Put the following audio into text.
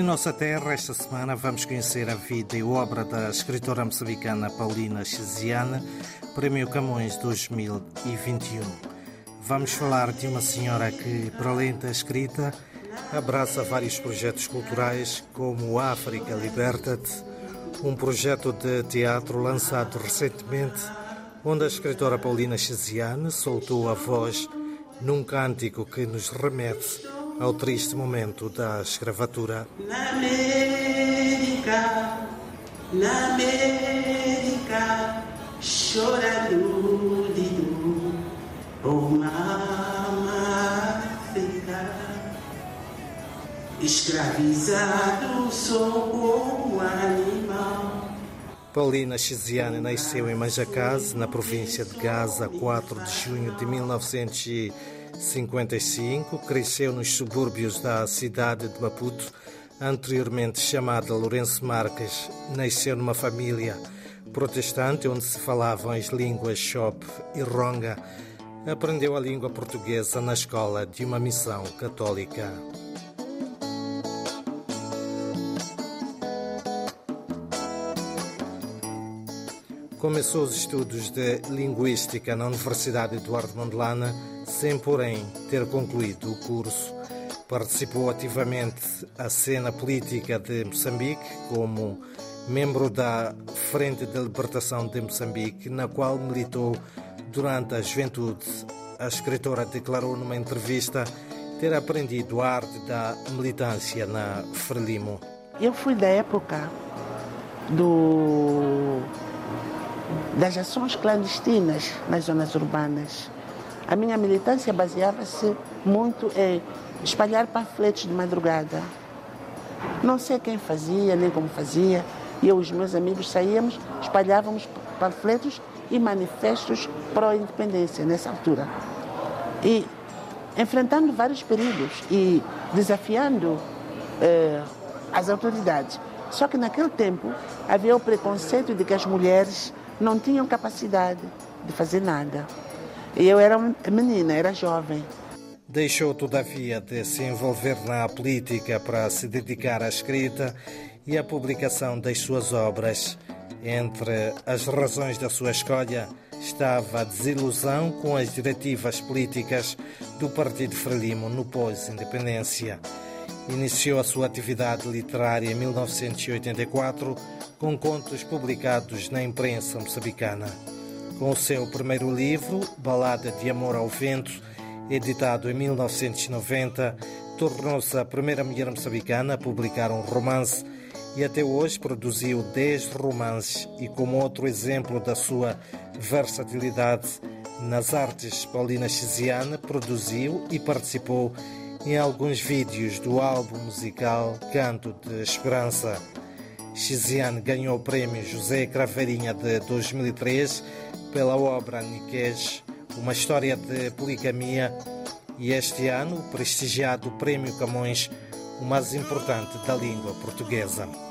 Em nossa terra, esta semana, vamos conhecer a vida e obra da escritora moçambicana Paulina Chiziane, Prémio Camões 2021. Vamos falar de uma senhora que, para além da escrita, abraça vários projetos culturais, como África Liberta-te, um projeto de teatro lançado recentemente, onde a escritora Paulina Chiziane soltou a voz num cântico que nos remete ao triste momento da escravatura. Na América, na América, chora lúdido, oh mama África, escravizado sou como animal. Paulina Chiziane nasceu em Manjacase, na província de Gaza, 4 de junho de 1955. Cresceu nos subúrbios da cidade de Maputo, anteriormente chamada Lourenço Marques. Nasceu numa família protestante onde se falavam as línguas Xop e Ronga. Aprendeu a língua portuguesa na escola de uma missão católica. Começou os estudos de Linguística na Universidade Eduardo Mondlane, sem, porém, ter concluído o curso. Participou ativamente a cena política de Moçambique como membro da Frente de Libertação de Moçambique, na qual militou durante a juventude. A escritora declarou numa entrevista ter aprendido a arte da militância na Frelimo. Eu fui da época do das ações clandestinas nas zonas urbanas. A minha militância baseava-se muito em espalhar panfletos de madrugada. Não sei quem fazia, nem como fazia. Eu e os meus amigos saíamos, espalhávamos panfletos e manifestos pró-independência nessa altura. E enfrentando vários perigos e desafiando eh, as autoridades. Só que naquele tempo havia o preconceito de que as mulheres não tinham capacidade de fazer nada. E eu era menina, era jovem. Deixou, todavia, de se envolver na política para se dedicar à escrita e à publicação das suas obras. Entre as razões da sua escolha estava a desilusão com as diretivas políticas do Partido Frelimo no pós-independência. Iniciou a sua atividade literária em 1984 com contos publicados na imprensa moçambicana. Com o seu primeiro livro, Balada de Amor ao Vento, editado em 1990, tornou-se a primeira mulher moçambicana a publicar um romance e até hoje produziu 10 romances e como outro exemplo da sua versatilidade nas artes, Paulina Chiziane produziu e participou em alguns vídeos do álbum musical Canto de Esperança. Chiziane ganhou o prémio José Craveirinha de 2003 pela obra Niquez, uma história de poligamia, e este ano o prestigiado Prémio Camões, o mais importante da língua portuguesa.